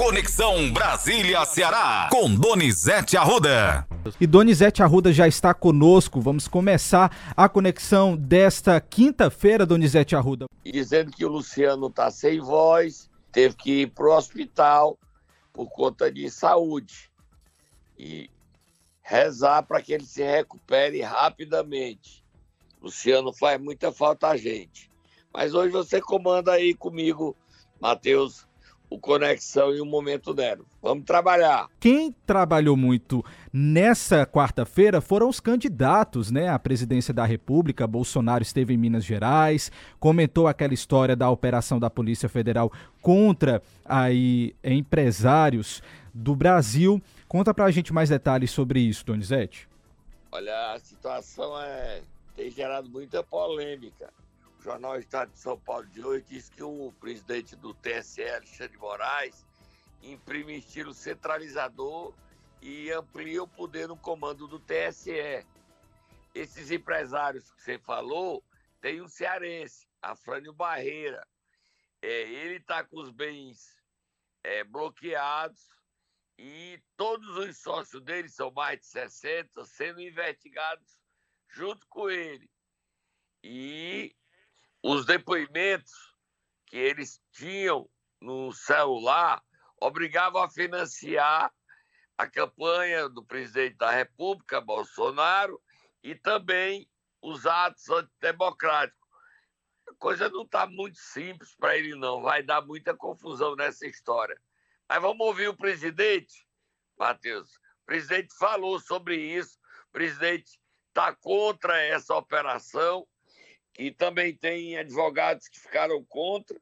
Conexão Brasília-Ceará, com Donizete Arruda. E Donizete Arruda já está conosco. Vamos começar a conexão desta quinta-feira, Donizete Arruda. Dizendo que o Luciano está sem voz, teve que ir para o hospital por conta de saúde. E rezar para que ele se recupere rapidamente. Luciano faz muita falta a gente. Mas hoje você comanda aí comigo, Matheus, o Conexão e o Momento Nero. Vamos trabalhar. Quem trabalhou muito nessa quarta-feira foram os candidatos né, à presidência da República. Bolsonaro esteve em Minas Gerais, comentou aquela história da operação da Polícia Federal contra aí, empresários do Brasil. Conta pra gente mais detalhes sobre isso, Donizete. Olha, a situação é, tem gerado muita polêmica. O jornal Estado de São Paulo de hoje diz que o presidente do TSE, Alexandre Moraes, imprime estilo centralizador e amplia o poder no comando do TSE. Esses empresários que você falou, tem um cearense, Afrânio Barreira. É, ele está com os bens é, bloqueados e todos os sócios dele, são mais de 60, sendo investigados junto com ele. E os depoimentos que eles tinham no celular obrigavam a financiar a campanha do presidente da República, Bolsonaro, e também os atos antidemocráticos. A coisa não está muito simples para ele, não. Vai dar muita confusão nessa história. Mas vamos ouvir o presidente, Matheus. O presidente falou sobre isso. O presidente está contra essa operação e também tem advogados que ficaram contra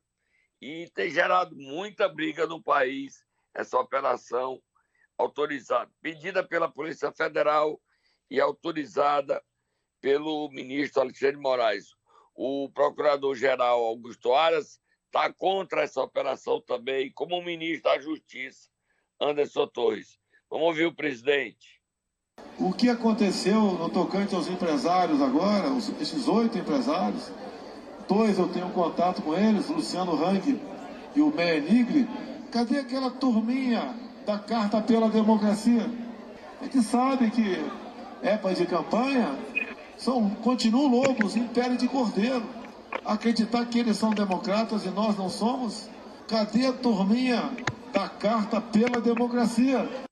e tem gerado muita briga no país essa operação autorizada, pedida pela Polícia Federal e autorizada pelo ministro Alexandre Moraes. O procurador-geral Augusto Aras está contra essa operação também, como o ministro da Justiça, Anderson Torres. Vamos ouvir o presidente. O que aconteceu no tocante aos empresários agora, os, esses oito empresários, dois eu tenho contato com eles, Luciano Hang e o Meia Nigri, cadê aquela turminha da Carta pela Democracia? A gente sabe que épocas de campanha são, continuam lobos, império de cordeiro. Acreditar que eles são democratas e nós não somos? Cadê a turminha da Carta pela Democracia?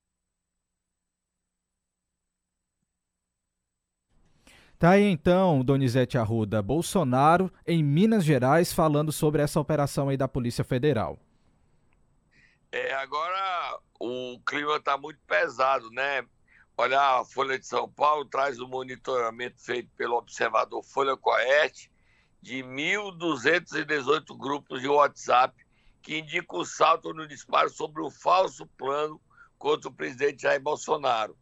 Tá aí então, Donizete Arruda, Bolsonaro em Minas Gerais falando sobre essa operação aí da Polícia Federal. É, agora o clima está muito pesado, né? Olha, a Folha de São Paulo traz o um monitoramento feito pelo observador Folha Coeste de 1.218 grupos de WhatsApp que indicam o salto no disparo sobre o falso plano contra o presidente Jair Bolsonaro.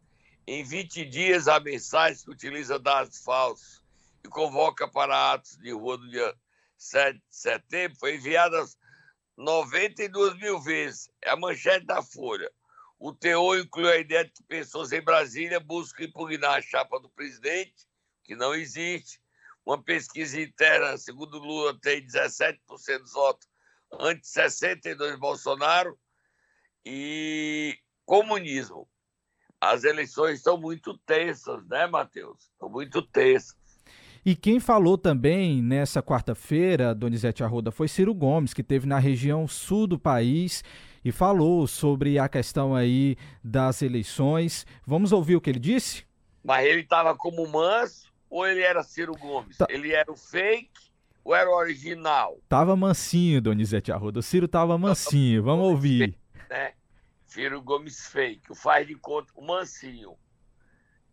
Em 20 dias, a mensagem que utiliza dados falsos e convoca para atos de rua no dia 7 de setembro foi enviada 92 mil vezes. É a manchete da Folha. O teor inclui a ideia de que pessoas em Brasília buscam impugnar a chapa do presidente, que não existe. Uma pesquisa interna, segundo Lula, tem 17% dos votos antes 62 Bolsonaro. E comunismo as eleições estão muito tensas, né, Matheus? Estão muito tensas. E quem falou também nessa quarta-feira, Donizete Arruda, foi Ciro Gomes, que teve na região sul do país e falou sobre a questão aí das eleições. Vamos ouvir o que ele disse? Mas ele estava como manso ou ele era Ciro Gomes? Tá. Ele era o fake ou era o original? Tava mansinho, Donizete Arruda. O Ciro tava mansinho. Vamos ouvir. Ciro Gomes fake, o faz de conta, o mansinho.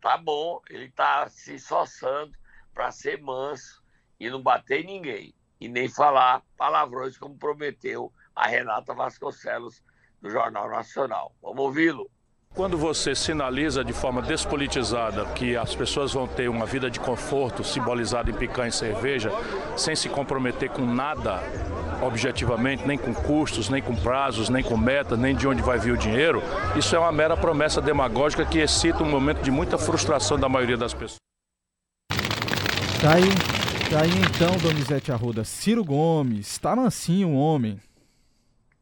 Tá bom, ele tá se soçando para ser manso e não bater ninguém. E nem falar palavrões como prometeu a Renata Vasconcelos do Jornal Nacional. Vamos ouvi-lo. Quando você sinaliza de forma despolitizada que as pessoas vão ter uma vida de conforto simbolizada em picanha e cerveja, sem se comprometer com nada objetivamente, nem com custos, nem com prazos, nem com metas, nem de onde vai vir o dinheiro, isso é uma mera promessa demagógica que excita um momento de muita frustração da maioria das pessoas. Tá aí, tá aí então, Donizete Arruda. Ciro Gomes, tá mansinho o homem.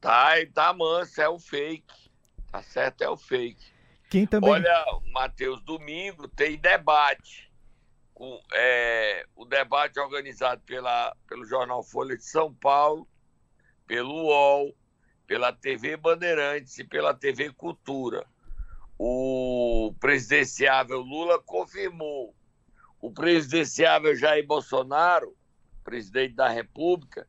Tá, tá manso, é o fake. Tá certo, é o fake. Quem também... Olha, Matheus, domingo tem debate. Com, é, o debate organizado pela, pelo Jornal Folha de São Paulo, pelo UOL, pela TV Bandeirantes e pela TV Cultura. O presidenciável Lula confirmou. O presidenciável Jair Bolsonaro, presidente da República,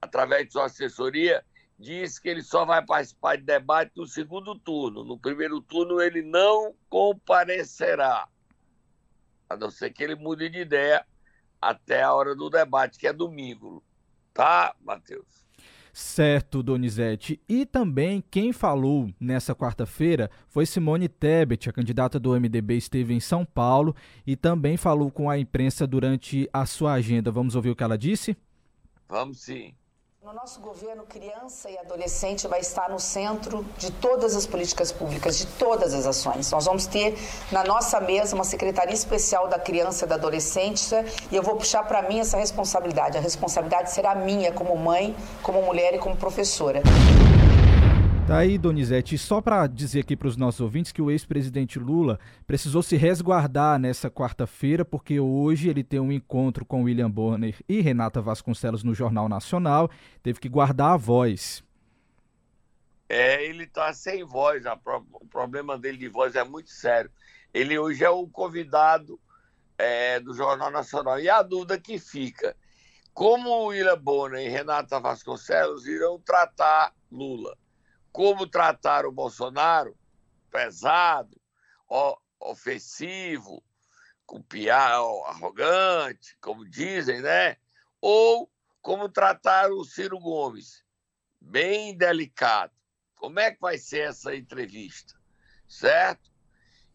através de sua assessoria, disse que ele só vai participar de debate no segundo turno. No primeiro turno, ele não comparecerá, a não ser que ele mude de ideia até a hora do debate, que é domingo. Tá, Matheus? Certo, Donizete. E também quem falou nessa quarta-feira foi Simone Tebet, a candidata do MDB esteve em São Paulo e também falou com a imprensa durante a sua agenda. Vamos ouvir o que ela disse? Vamos sim. No nosso governo, criança e adolescente vai estar no centro de todas as políticas públicas, de todas as ações. Nós vamos ter na nossa mesa uma secretaria especial da criança e da adolescência e eu vou puxar para mim essa responsabilidade. A responsabilidade será minha como mãe, como mulher e como professora. Tá aí, Donizete. Só para dizer aqui para os nossos ouvintes que o ex-presidente Lula precisou se resguardar nessa quarta-feira, porque hoje ele tem um encontro com William Bonner e Renata Vasconcelos no Jornal Nacional. Teve que guardar a voz. É, ele está sem voz. O problema dele de voz é muito sério. Ele hoje é o convidado é, do Jornal Nacional. E a dúvida que fica: como William Bonner e Renata Vasconcelos irão tratar Lula? Como tratar o Bolsonaro, pesado, ofensivo, copiar, arrogante, como dizem, né? Ou como tratar o Ciro Gomes, bem delicado. Como é que vai ser essa entrevista? Certo?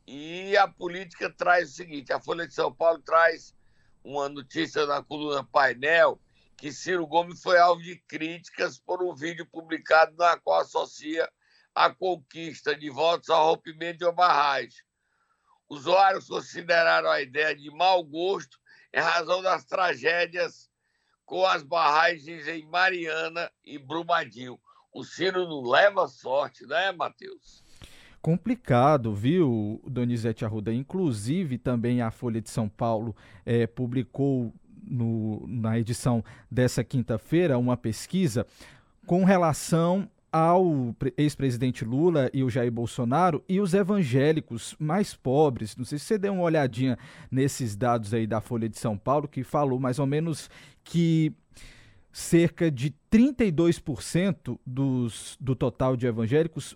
E a política traz o seguinte: a Folha de São Paulo traz uma notícia na coluna Painel que Ciro Gomes foi alvo de críticas por um vídeo publicado na qual associa a conquista de votos ao rompimento de uma barragem. Usuários consideraram a ideia de mau gosto em razão das tragédias com as barragens em Mariana e Brumadinho. O Ciro não leva sorte, né, Matheus? complicado, viu, Donizete Arruda? Inclusive, também a Folha de São Paulo é, publicou no, na edição dessa quinta-feira uma pesquisa com relação ao ex-presidente Lula e o Jair Bolsonaro e os evangélicos mais pobres. Não sei se você deu uma olhadinha nesses dados aí da Folha de São Paulo, que falou mais ou menos que cerca de 32% dos, do total de evangélicos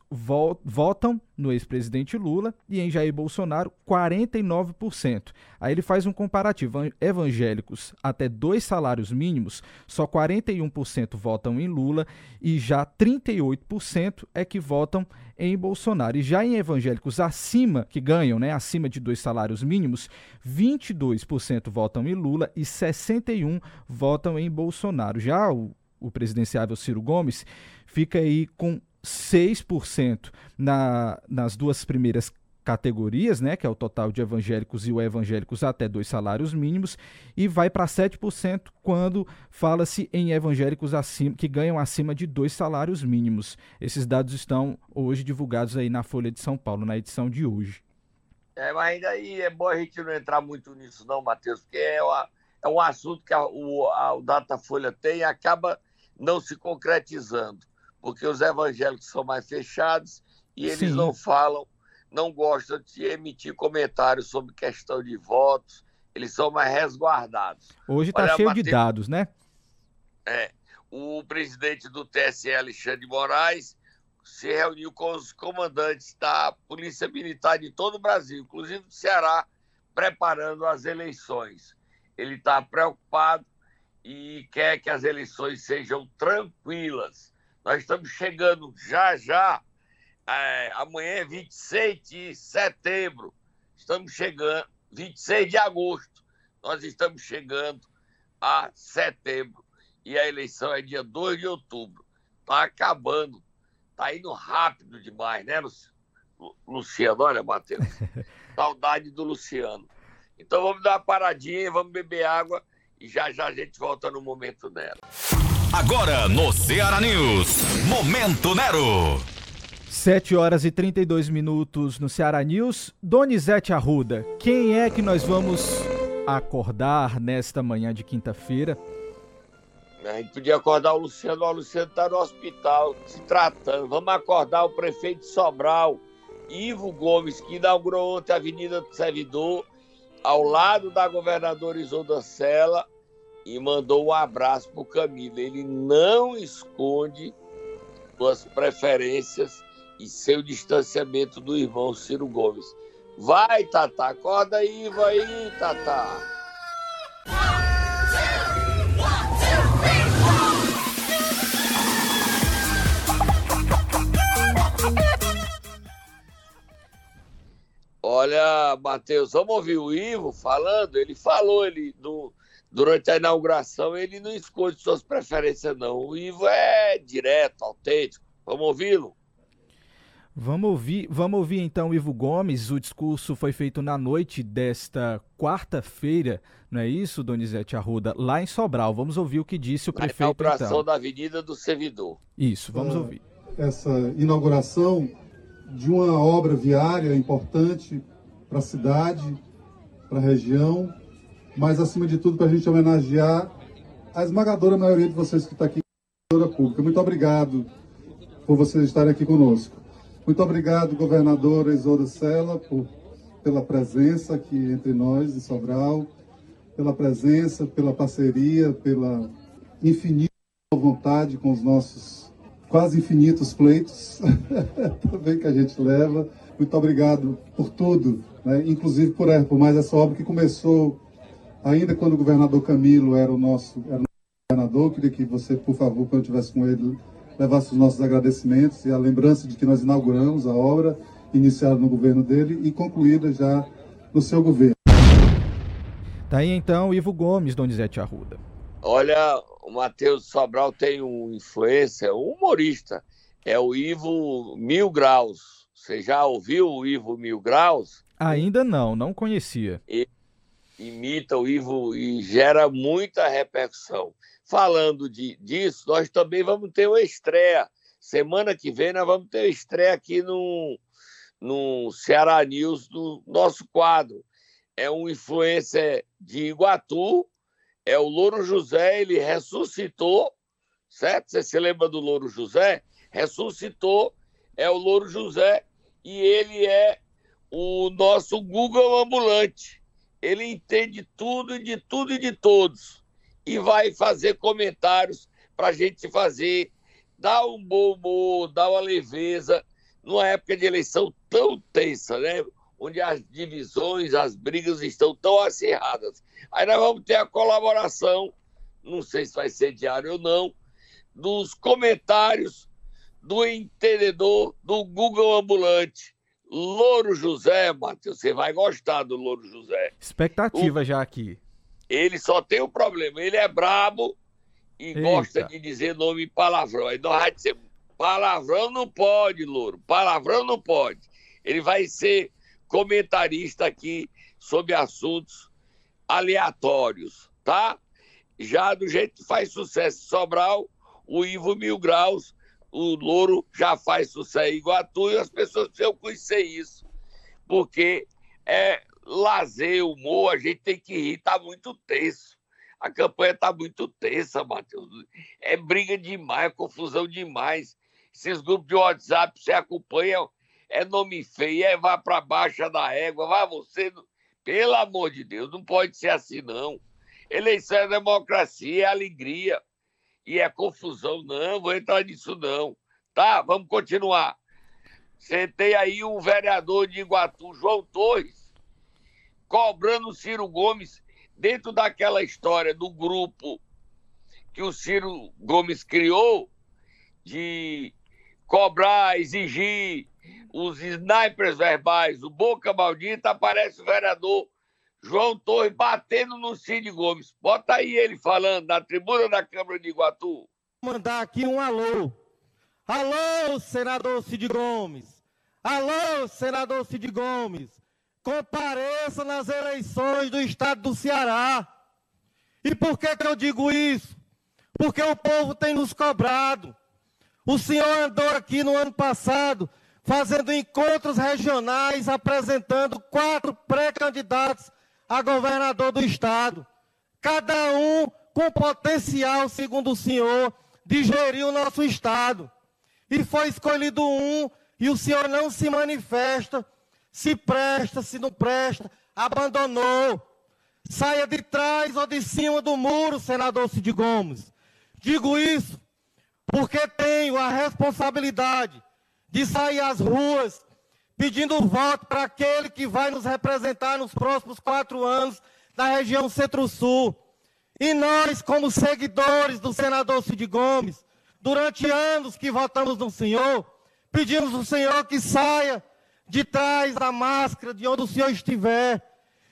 votam no ex-presidente Lula e em Jair Bolsonaro 49%. Aí ele faz um comparativo. Evangélicos até dois salários mínimos, só 41% votam em Lula e já 38% é que votam em Bolsonaro. E já em evangélicos acima, que ganham, né, acima de dois salários mínimos, 22% votam em Lula e 61% votam em Bolsonaro. Já o o presidenciável Ciro Gomes, fica aí com 6% na, nas duas primeiras categorias, né, que é o total de evangélicos e o evangélicos até dois salários mínimos, e vai para 7% quando fala-se em evangélicos acima, que ganham acima de dois salários mínimos. Esses dados estão hoje divulgados aí na Folha de São Paulo, na edição de hoje. É, mas ainda aí é bom a gente não entrar muito nisso não, Matheus, porque é, uma, é um assunto que a, o, a, o Datafolha tem e acaba não se concretizando, porque os evangélicos são mais fechados e eles Sim. não falam, não gostam de emitir comentários sobre questão de votos, eles são mais resguardados. Hoje está cheio Mateus, de dados, né? É. O presidente do TSE, Alexandre de Moraes, se reuniu com os comandantes da Polícia Militar de todo o Brasil, inclusive do Ceará, preparando as eleições. Ele está preocupado e quer que as eleições sejam tranquilas. Nós estamos chegando já já, é, amanhã é 26 de setembro, estamos chegando, 26 de agosto, nós estamos chegando a setembro e a eleição é dia 2 de outubro. Está acabando, está indo rápido demais, né, Luciano? Olha, Matheus, saudade do Luciano. Então vamos dar uma paradinha, vamos beber água e já já a gente volta no momento dela. Agora no Ceará News, Momento Nero. 7 horas e 32 minutos no Ceará News. Donizete Arruda, quem é que nós vamos acordar nesta manhã de quinta-feira? A gente podia acordar o Luciano, o Luciano está no hospital se tratando. Vamos acordar o prefeito de Sobral, Ivo Gomes, que inaugurou ontem a Avenida do Servidor, ao lado da governadora Isolda Sela, e mandou um abraço para o Camilo. Ele não esconde suas preferências e seu distanciamento do irmão Ciro Gomes. Vai, Tata, acorda aí, vai aí, Tata. Olha, Matheus, vamos ouvir o Ivo falando. Ele falou, ele do, durante a inauguração, ele não esconde suas preferências, não. O Ivo é direto, autêntico. Vamos ouvi-lo? Vamos ouvir, vamos ouvir então o Ivo Gomes. O discurso foi feito na noite desta quarta-feira, não é isso, Donizete Arruda, lá em Sobral. Vamos ouvir o que disse o prefeito. A inauguração então. da Avenida do Servidor. Isso, vamos ah, ouvir. Essa inauguração de uma obra viária importante para a cidade, para a região, mas acima de tudo para a gente homenagear a esmagadora maioria de vocês que está aqui pública. Muito obrigado por vocês estarem aqui conosco. Muito obrigado, governadora Isolda Sela, por, pela presença aqui entre nós em Sobral, pela presença, pela parceria, pela infinita vontade com os nossos quase infinitos pleitos também que a gente leva. Muito obrigado por tudo, né? inclusive por, por mais essa obra que começou ainda quando o governador Camilo era o nosso, era o nosso governador. Queria que você, por favor, quando estivesse com ele, levasse os nossos agradecimentos e a lembrança de que nós inauguramos a obra, iniciada no governo dele e concluída já no seu governo. Tá aí então Ivo Gomes, Donizete Arruda. Olha, o Matheus Sobral tem um influência, um humorista, é o Ivo Mil Graus. Você já ouviu o Ivo Mil Graus? Ainda não, não conhecia. Ele imita o Ivo e gera muita repercussão falando de, disso, nós também vamos ter uma estreia. Semana que vem nós vamos ter uma estreia aqui no, no Ceará News do nosso quadro. É um influencer de Iguatu, é o Louro José, ele ressuscitou, certo? Você se lembra do Louro José? Ressuscitou, é o Louro José, e ele é o nosso Google ambulante. Ele entende tudo, de tudo e de todos e vai fazer comentários para a gente fazer, dar um bom humor, dar uma leveza, numa época de eleição tão tensa, né? Onde as divisões, as brigas estão tão acirradas. Aí nós vamos ter a colaboração, não sei se vai ser diário ou não, dos comentários do entendedor do Google Ambulante. Louro José, Matheus, você vai gostar do Louro José. Expectativa o... já aqui. Ele só tem um problema, ele é brabo e Eita. gosta de dizer nome palavrão. Aí nós vamos dizer, palavrão não pode, Louro, palavrão não pode. Ele vai ser comentarista aqui sobre assuntos aleatórios, tá? Já do jeito que faz sucesso Sobral, o Ivo Mil Graus, o Louro já faz sucesso em Iguatu e as pessoas precisam conhecer isso, porque é, lazer, humor, a gente tem que rir, tá muito tenso. A campanha tá muito tensa, Matheus. É briga demais, é confusão demais. Esses grupos de WhatsApp você acompanha, é nome feio, é vá para baixo da égua, vá você. Pelo amor de Deus, não pode ser assim, não. Eleição é democracia, é alegria. E é confusão, não, vou entrar nisso, não. Tá, vamos continuar. Sentei aí um vereador de Iguatu, João Torres, cobrando o Ciro Gomes dentro daquela história do grupo que o Ciro Gomes criou de cobrar, exigir os snipers verbais, o Boca Maldita, aparece o vereador João Torres batendo no Cid Gomes. Bota aí ele falando na tribuna da Câmara de Iguatu. Vou mandar aqui um alô. Alô, senador Cid Gomes. Alô, senador Cid Gomes compareça nas eleições do estado do Ceará. E por que, que eu digo isso? porque o povo tem nos cobrado. O senhor andou aqui no ano passado fazendo encontros regionais, apresentando quatro pré-candidatos a governador do estado, cada um com potencial, segundo o senhor, de gerir o nosso estado. E foi escolhido um, e o senhor não se manifesta, se presta, se não presta, abandonou. Saia de trás ou de cima do muro, senador Cid Gomes. Digo isso porque tenho a responsabilidade de sair às ruas pedindo voto para aquele que vai nos representar nos próximos quatro anos na região Centro-Sul. E nós, como seguidores do senador Cid Gomes, durante anos que votamos no senhor, pedimos ao senhor que saia de trás da máscara de onde o senhor estiver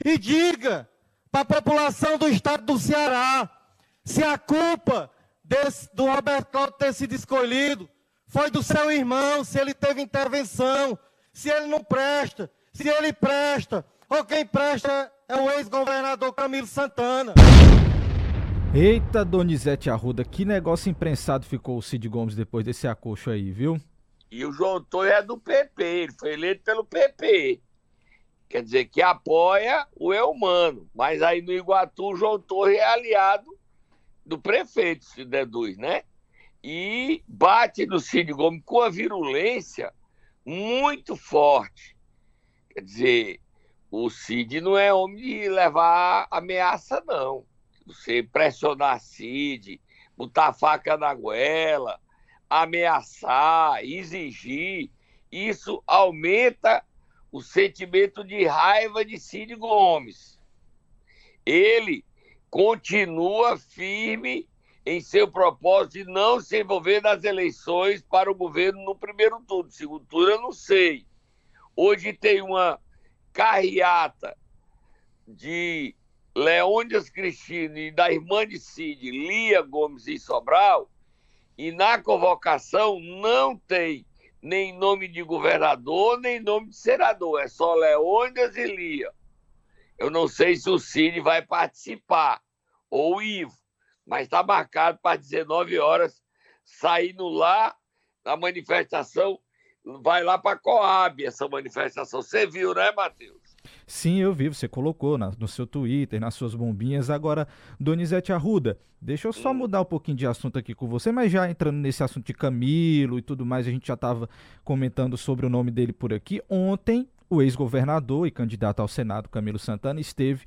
e diga para a população do estado do Ceará se a culpa desse, do Roberto Cláudio ter sido escolhido foi do seu irmão, se ele teve intervenção, se ele não presta, se ele presta, ou quem presta é o ex-governador Camilo Santana. Eita, Donizete Arruda, que negócio imprensado ficou o Cid Gomes depois desse acocho aí, viu? E o João Torre é do PP, ele foi eleito pelo PP. Quer dizer, que apoia o Elmano. Mas aí no Iguatu, o João Torre é aliado do prefeito, se deduz, né? E bate no Cid Gomes com a virulência muito forte. Quer dizer, o Cid não é homem de levar ameaça, não. Você pressionar Cid, botar a faca na goela, ameaçar, exigir, isso aumenta o sentimento de raiva de Cid Gomes. Ele continua firme em seu propósito de não se envolver nas eleições para o governo no primeiro turno. Segundo turno, eu não sei. Hoje tem uma carreata de Leônidas Cristina e da irmã de Cid, Lia Gomes e Sobral, e na convocação não tem nem nome de governador, nem nome de senador, é só Leônidas e Lia. Eu não sei se o Cid vai participar, ou o Ivo mas está marcado para 19 horas, saindo lá na manifestação, vai lá para Coab essa manifestação. Você viu, né, Matheus? Sim, eu vi, você colocou na, no seu Twitter, nas suas bombinhas. Agora, Donizete Arruda, deixa eu só hum. mudar um pouquinho de assunto aqui com você, mas já entrando nesse assunto de Camilo e tudo mais, a gente já estava comentando sobre o nome dele por aqui. Ontem, o ex-governador e candidato ao Senado, Camilo Santana, esteve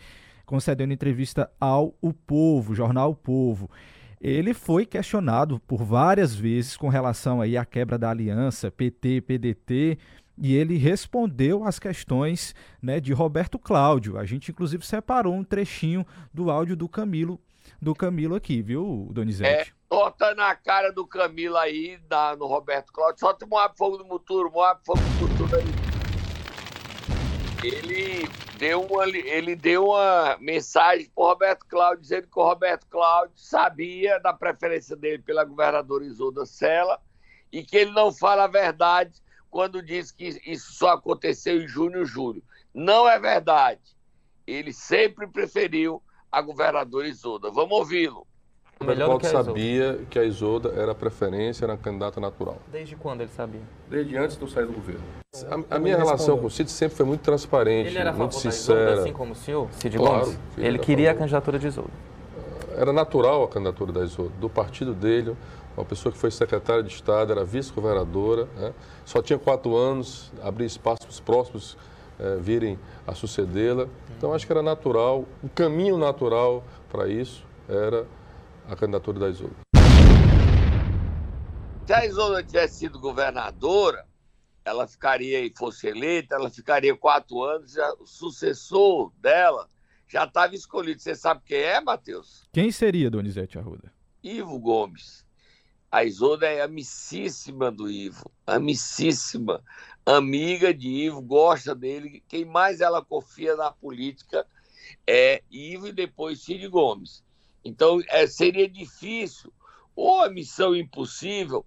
concedendo entrevista ao O Povo, jornal O Povo. Ele foi questionado por várias vezes com relação aí à quebra da aliança PT-PDT e ele respondeu às questões né, de Roberto Cláudio. A gente inclusive separou um trechinho do áudio do Camilo do Camilo aqui, viu, Donizete? É, bota na cara do Camilo aí, da, no Roberto Cláudio, solta o Moab Fogo do Muturo, Moab Fogo do Muturo aí. Ele deu uma, ele deu uma mensagem para o Roberto Cláudio, dizendo que o Roberto Cláudio sabia da preferência dele pela governadora Isolda Sela e que ele não fala a verdade quando diz que isso só aconteceu em junho e julho. Não é verdade. Ele sempre preferiu a governadora Isolda. Vamos ouvi-lo. O Roberto sabia que a Isolda era a preferência, era a candidata natural. Desde quando ele sabia? Desde antes do sair do governo. A, a minha relação com o Cid sempre foi muito transparente, ele era muito sincera. Isolda, assim como o senhor, Cid claro, Gomes? Ele queria a candidatura de Isolda. Era natural a candidatura da Isolda, do partido dele, uma pessoa que foi secretária de Estado, era vice-governadora, né? só tinha quatro anos, abria espaço para os próximos é, virem a sucedê-la. Então acho que era natural, o caminho natural para isso era a candidatura da Isolda. Se a Isolda tivesse sido governadora, ela ficaria e fosse eleita, ela ficaria quatro anos, já, o sucessor dela já estava escolhido. Você sabe quem é, Matheus? Quem seria Donizete Arruda? Ivo Gomes. A Isolda é amicíssima do Ivo, amicíssima, amiga de Ivo, gosta dele. Quem mais ela confia na política é Ivo e depois Cid Gomes. Então, é, seria difícil, ou a missão impossível,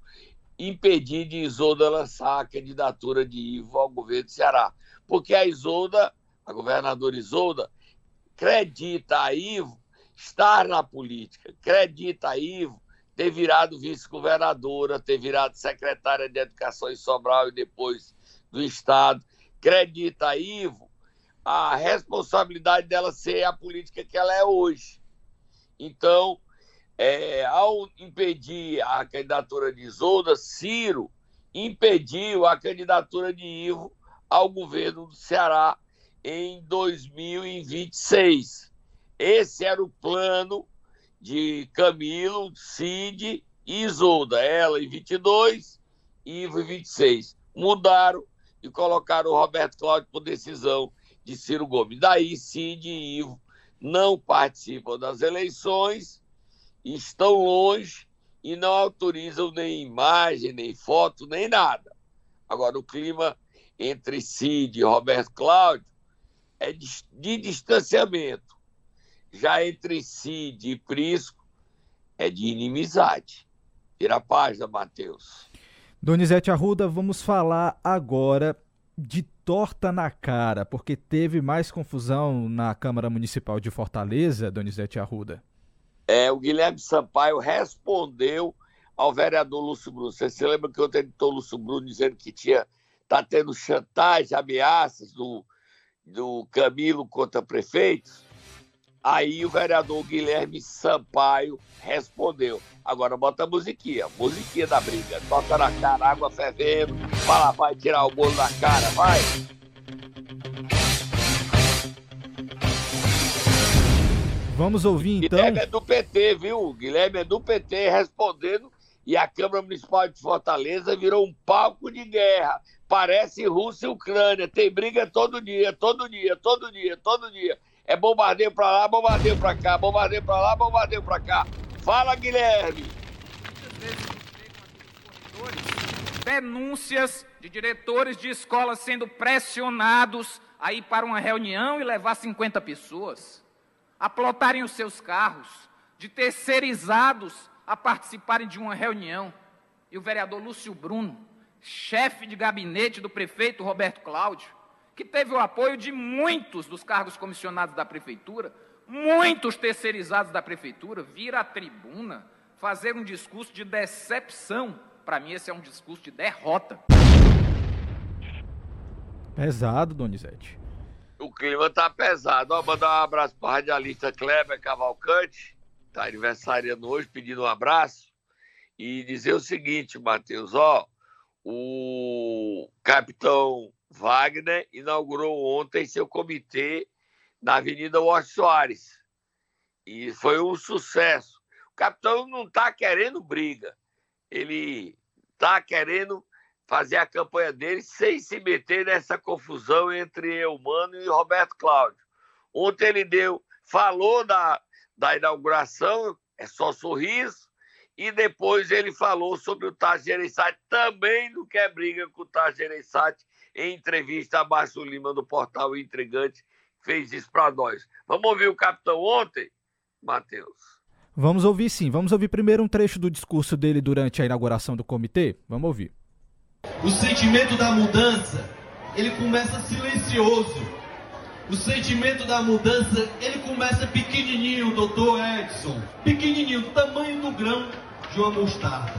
impedir de Isolda lançar a candidatura de Ivo ao governo do Ceará. Porque a Isolda, a governadora Isolda, acredita a Ivo estar na política, acredita a Ivo ter virado vice-governadora, ter virado secretária de Educação em Sobral e depois do Estado. Acredita a Ivo a responsabilidade dela ser a política que ela é hoje. Então, é, ao impedir a candidatura de Isolda, Ciro impediu a candidatura de Ivo ao governo do Ceará em 2026. Esse era o plano de Camilo, Cid e Isolda. Ela em 22, Ivo em 26. Mudaram e colocaram o Roberto Cláudio por decisão de Ciro Gomes. Daí, Cid e Ivo não participam das eleições, estão longe e não autorizam nem imagem, nem foto, nem nada. Agora, o clima entre Cid e Roberto Cláudio é de, de distanciamento. Já entre Cid e Prisco é de inimizade. Vira a página, Matheus. Donizete Arruda, vamos falar agora de torta na cara, porque teve mais confusão na Câmara Municipal de Fortaleza, Donizete Arruda. É, o Guilherme Sampaio respondeu ao vereador Lúcio Bruno. Você se lembra que ontem editou o Lúcio Bruno dizendo que tinha tá tendo chantagem, ameaças do, do Camilo contra prefeitos? Aí o vereador Guilherme Sampaio respondeu. Agora bota a musiquinha, musiquinha da briga. Toca na cara, água fervendo. Fala, vai tirar o bolo da cara, vai. Vamos ouvir então. Guilherme é do PT, viu? Guilherme é do PT respondendo. E a Câmara Municipal de Fortaleza virou um palco de guerra. Parece Rússia e Ucrânia. Tem briga todo dia, todo dia, todo dia, todo dia. É bombardeio para lá, bombardeio para cá, bombardeio para lá, bombardeio para cá. Fala, Guilherme. Denúncias de diretores de escolas sendo pressionados a ir para uma reunião e levar 50 pessoas, a plotarem os seus carros, de terceirizados a participarem de uma reunião. E o vereador Lúcio Bruno, chefe de gabinete do prefeito Roberto Cláudio, que teve o apoio de muitos dos cargos comissionados da prefeitura, muitos terceirizados da prefeitura, vir à tribuna fazer um discurso de decepção. Para mim, esse é um discurso de derrota. Pesado, Donizete. O clima tá pesado. Ó, mandar um abraço para a radialista Kleber Cavalcante, tá aniversariando hoje, pedindo um abraço. E dizer o seguinte, Matheus, ó, o capitão Wagner inaugurou ontem seu comitê na Avenida Washington Soares. E foi um sucesso. O capitão não está querendo briga. Ele está querendo fazer a campanha dele sem se meter nessa confusão entre Eumano e Roberto Cláudio. Ontem ele deu, falou da, da inauguração, é só sorriso, e depois ele falou sobre o Tarso Gereissati, também não quer briga com o Tarso Gereissati, em entrevista a Márcio Lima do portal Intrigante, fez isso para nós. Vamos ouvir o capitão ontem, Matheus? Vamos ouvir sim. Vamos ouvir primeiro um trecho do discurso dele durante a inauguração do comitê. Vamos ouvir. O sentimento da mudança, ele começa silencioso. O sentimento da mudança, ele começa pequenininho, doutor Edson. Pequenininho, do tamanho do grão de uma mostarda.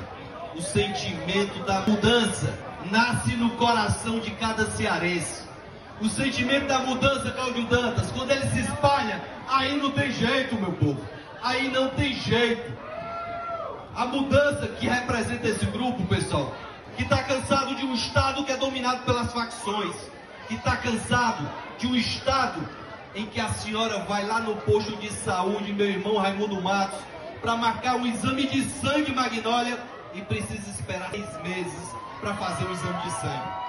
O sentimento da mudança nasce no coração de cada cearense. O sentimento da mudança, Cláudio Dantas, quando ele se espalha, aí não tem jeito, meu povo. Aí não tem jeito. A mudança que representa esse grupo, pessoal, que está cansado de um Estado que é dominado pelas facções, que está cansado de um Estado em que a senhora vai lá no posto de saúde, meu irmão Raimundo Matos, para marcar um exame de sangue Magnólia e precisa esperar seis meses para fazer o exame de sangue.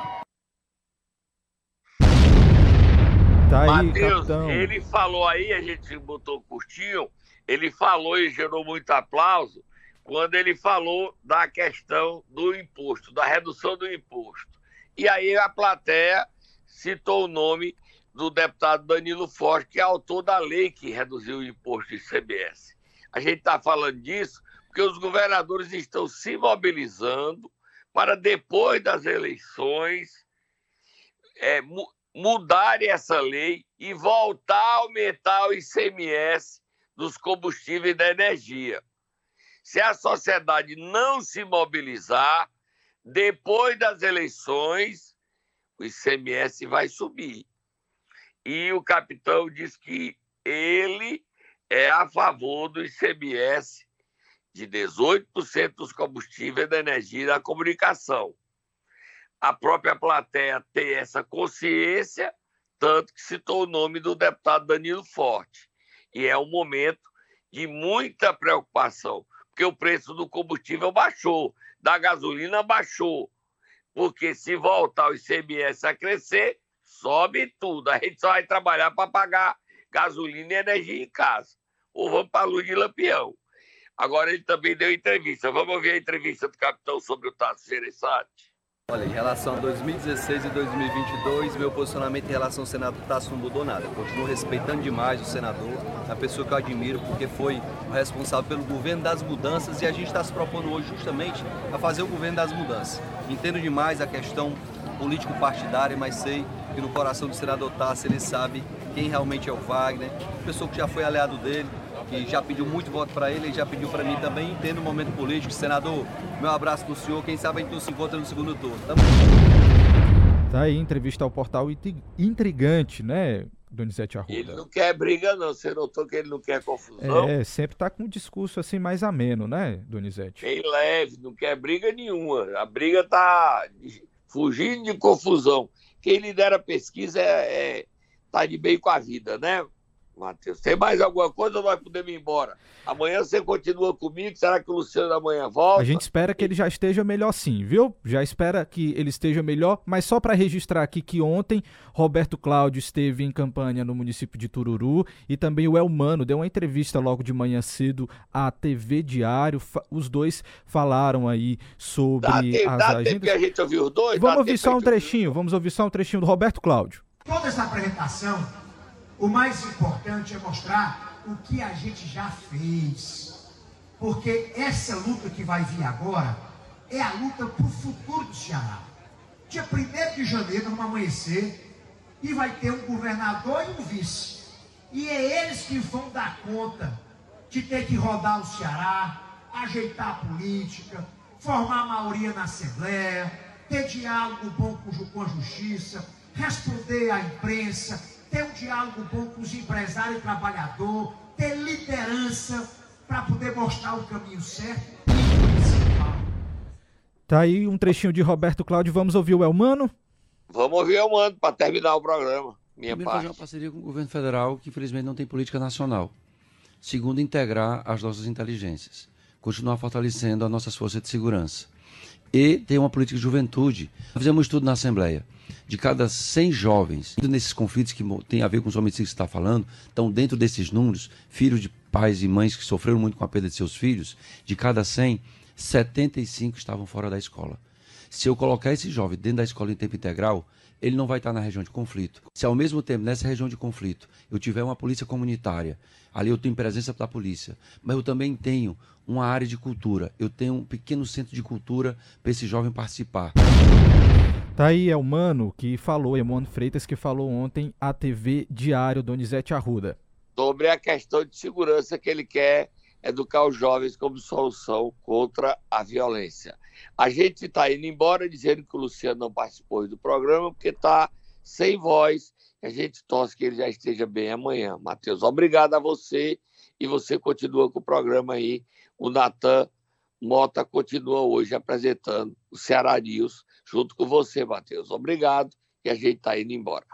Tá aí, Matheus, capitão. ele falou aí, a gente botou curtinho, ele falou e gerou muito aplauso quando ele falou da questão do imposto, da redução do imposto. E aí a plateia citou o nome do deputado Danilo Forte, que é autor da lei que reduziu o imposto de CBS. A gente está falando disso porque os governadores estão se mobilizando para depois das eleições é, mu mudarem essa lei e voltar a aumentar o ICMS dos combustíveis da energia. Se a sociedade não se mobilizar, depois das eleições, o ICMS vai subir. E o capitão diz que ele é a favor do ICMS de 18% dos combustíveis da energia e da comunicação. A própria plateia tem essa consciência, tanto que citou o nome do deputado Danilo Forte. E é um momento de muita preocupação, porque o preço do combustível baixou, da gasolina baixou. Porque se voltar o ICMS a crescer, sobe tudo. A gente só vai trabalhar para pagar gasolina e energia em casa. Ou vamos para a luz de lampião. Agora ele também deu entrevista. Vamos ouvir a entrevista do capitão sobre o Tasso Gereissati. Olha, em relação a 2016 e 2022, meu posicionamento em relação ao Senado Tasso não mudou nada. Eu continuo respeitando demais o senador, a pessoa que eu admiro, porque foi o responsável pelo governo das mudanças e a gente está se propondo hoje justamente a fazer o governo das mudanças. Entendo demais a questão político-partidária, mas sei que no coração do senador Tasso ele sabe quem realmente é o Wagner, pessoa que já foi aliado dele, que já pediu muito voto para ele e já pediu para mim também. Entendo o momento político. Senador, meu abraço para o senhor. Quem sabe a gente não se encontra no segundo turno. Tamo. Tá aí, entrevista ao portal Intrigante, né, Donizete Arruda? Ele não quer briga, não. Você notou que ele não quer confusão? É, sempre tá com um discurso assim mais ameno, né, Donizete? Bem leve, não quer briga nenhuma. A briga tá fugindo de confusão. Quem lidera a pesquisa é, é tá de bem com a vida, né? Matheus. Tem mais alguma coisa ou nós podemos ir embora? Amanhã você continua comigo? Será que o Luciano amanhã volta? A gente espera que ele já esteja melhor sim, viu? Já espera que ele esteja melhor, mas só para registrar aqui que ontem Roberto Cláudio esteve em campanha no município de Tururu e também o Elmano deu uma entrevista logo de manhã cedo à TV Diário. Os dois falaram aí sobre dá tempo, as dá agendas. Tempo que a gente ouviu os dois? Vamos ouvir só um trechinho, vamos ouvir só um trechinho do Roberto Cláudio. Toda essa apresentação o mais importante é mostrar o que a gente já fez. Porque essa luta que vai vir agora é a luta para o futuro do Ceará. Dia 1 de janeiro, vamos amanhecer, e vai ter um governador e um vice. E é eles que vão dar conta de ter que rodar o Ceará, ajeitar a política, formar a maioria na Assembleia, ter diálogo bom com a justiça, responder à imprensa, ter um diálogo bom com os empresários e trabalhador, ter liderança para poder mostrar o caminho certo. Tá aí um trechinho de Roberto Cláudio. Vamos ouvir o Elmano? Vamos ouvir o Elmano para terminar o programa. Minha Primeiro, parte. fazer uma parceria com o governo federal, que infelizmente não tem política nacional. Segundo, integrar as nossas inteligências. Continuar fortalecendo as nossas forças de segurança. E ter uma política de juventude. Fizemos um estudo na Assembleia de cada 100 jovens nesses conflitos que tem a ver com os homicídios que está falando, estão dentro desses números, filhos de pais e mães que sofreram muito com a perda de seus filhos, de cada 100, 75 estavam fora da escola. Se eu colocar esse jovem dentro da escola em tempo integral, ele não vai estar na região de conflito. Se ao mesmo tempo, nessa região de conflito, eu tiver uma polícia comunitária, ali eu tenho presença da polícia, mas eu também tenho uma área de cultura, eu tenho um pequeno centro de cultura para esse jovem participar. Tá aí, é o Mano que falou, é o Mano Freitas que falou ontem à TV Diário Donizete Arruda. Sobre a questão de segurança que ele quer educar os jovens como solução contra a violência. A gente está indo embora dizendo que o Luciano não participou do programa porque está sem voz. A gente torce que ele já esteja bem amanhã. Matheus, obrigado a você e você continua com o programa aí. O Natan Mota continua hoje apresentando o Ceará News junto com você, Matheus. Obrigado e a gente está indo embora.